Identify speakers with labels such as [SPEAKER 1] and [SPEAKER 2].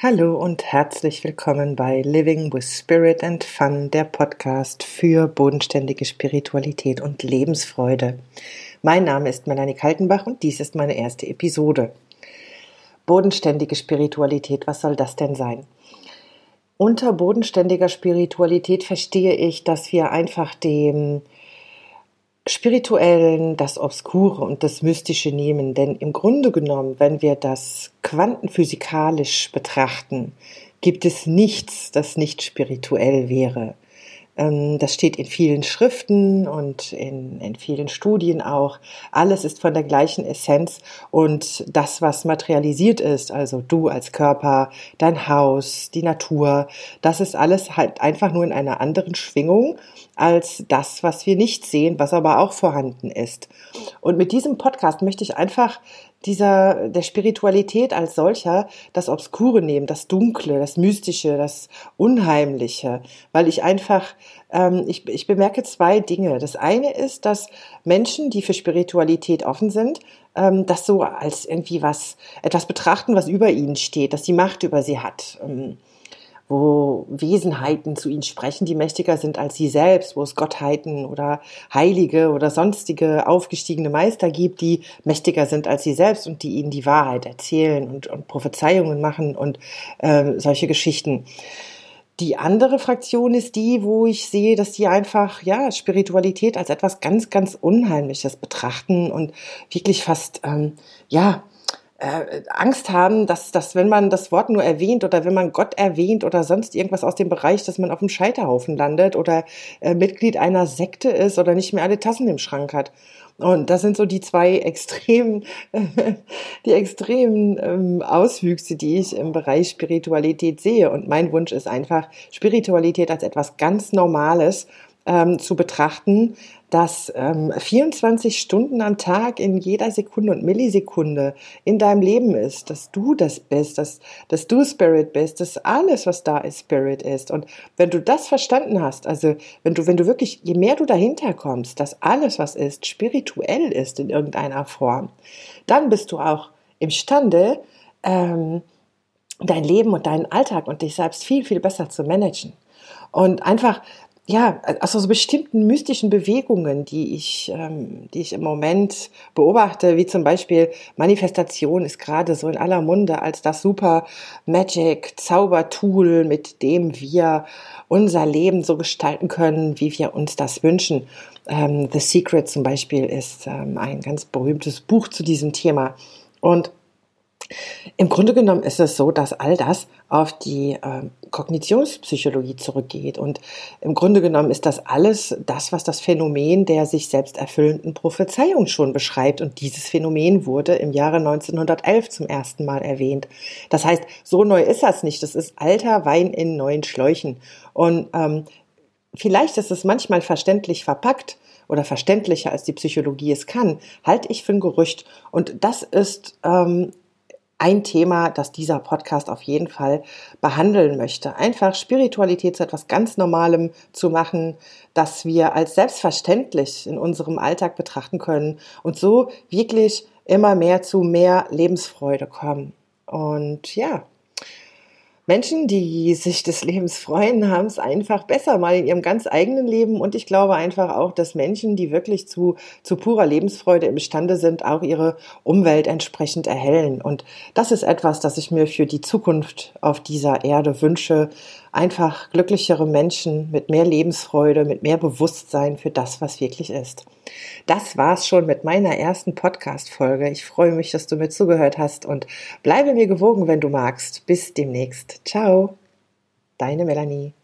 [SPEAKER 1] Hallo und herzlich willkommen bei Living with Spirit and Fun, der Podcast für bodenständige Spiritualität und Lebensfreude. Mein Name ist Melanie Kaltenbach und dies ist meine erste Episode. Bodenständige Spiritualität, was soll das denn sein? Unter bodenständiger Spiritualität verstehe ich, dass wir einfach dem Spirituellen, das Obskure und das Mystische nehmen. Denn im Grunde genommen, wenn wir das quantenphysikalisch betrachten, gibt es nichts, das nicht spirituell wäre. Ähm, das steht in vielen Schriften und in, in vielen Studien auch. Alles ist von der gleichen Essenz und das, was materialisiert ist, also du als Körper, dein Haus, die Natur, das ist alles halt einfach nur in einer anderen Schwingung als das, was wir nicht sehen, was aber auch vorhanden ist. Und mit diesem Podcast möchte ich einfach dieser, der Spiritualität als solcher das Obskure nehmen, das Dunkle, das Mystische, das Unheimliche, weil ich einfach, ich, ich bemerke zwei Dinge. Das eine ist, dass Menschen, die für Spiritualität offen sind, ähm, das so als irgendwie was, etwas betrachten, was über ihnen steht, dass die Macht über sie hat. Ähm, wo Wesenheiten zu ihnen sprechen, die mächtiger sind als sie selbst, wo es Gottheiten oder Heilige oder sonstige aufgestiegene Meister gibt, die mächtiger sind als sie selbst und die ihnen die Wahrheit erzählen und, und Prophezeiungen machen und äh, solche Geschichten. Die andere Fraktion ist die, wo ich sehe, dass die einfach, ja, Spiritualität als etwas ganz, ganz Unheimliches betrachten und wirklich fast, ähm, ja, äh, Angst haben, dass, dass wenn man das Wort nur erwähnt oder wenn man Gott erwähnt oder sonst irgendwas aus dem Bereich, dass man auf dem Scheiterhaufen landet oder äh, Mitglied einer Sekte ist oder nicht mehr alle Tassen im Schrank hat. Und das sind so die zwei extremen, die extremen ähm, Auswüchse, die ich im Bereich Spiritualität sehe. Und mein Wunsch ist einfach, Spiritualität als etwas ganz Normales ähm, zu betrachten, dass ähm, 24 Stunden am Tag in jeder Sekunde und Millisekunde in deinem Leben ist, dass du das bist, dass, dass du Spirit bist, dass alles, was da ist, Spirit ist. Und wenn du das verstanden hast, also wenn du, wenn du wirklich, je mehr du dahinter kommst, dass alles, was ist, spirituell ist in irgendeiner Form, dann bist du auch imstande, ähm, dein Leben und deinen Alltag und dich selbst viel, viel besser zu managen. Und einfach ja, also so bestimmten mystischen Bewegungen, die ich, ähm, die ich im Moment beobachte, wie zum Beispiel Manifestation ist gerade so in aller Munde als das super Magic Zaubertool, mit dem wir unser Leben so gestalten können, wie wir uns das wünschen. Ähm, The Secret zum Beispiel ist ähm, ein ganz berühmtes Buch zu diesem Thema. Und im Grunde genommen ist es so, dass all das auf die äh, Kognitionspsychologie zurückgeht. Und im Grunde genommen ist das alles das, was das Phänomen der sich selbst erfüllenden Prophezeiung schon beschreibt. Und dieses Phänomen wurde im Jahre 1911 zum ersten Mal erwähnt. Das heißt, so neu ist das nicht. Das ist alter Wein in neuen Schläuchen. Und ähm, vielleicht ist es manchmal verständlich verpackt oder verständlicher als die Psychologie es kann, halte ich für ein Gerücht. Und das ist ähm, ein Thema, das dieser Podcast auf jeden Fall behandeln möchte. Einfach Spiritualität zu etwas ganz Normalem zu machen, das wir als selbstverständlich in unserem Alltag betrachten können und so wirklich immer mehr zu mehr Lebensfreude kommen. Und ja, Menschen, die sich des Lebens freuen, haben es einfach besser mal in ihrem ganz eigenen Leben. Und ich glaube einfach auch, dass Menschen, die wirklich zu, zu purer Lebensfreude imstande sind, auch ihre Umwelt entsprechend erhellen. Und das ist etwas, das ich mir für die Zukunft auf dieser Erde wünsche einfach glücklichere Menschen mit mehr Lebensfreude, mit mehr Bewusstsein für das, was wirklich ist. Das war's schon mit meiner ersten Podcast-Folge. Ich freue mich, dass du mir zugehört hast und bleibe mir gewogen, wenn du magst. Bis demnächst. Ciao. Deine Melanie.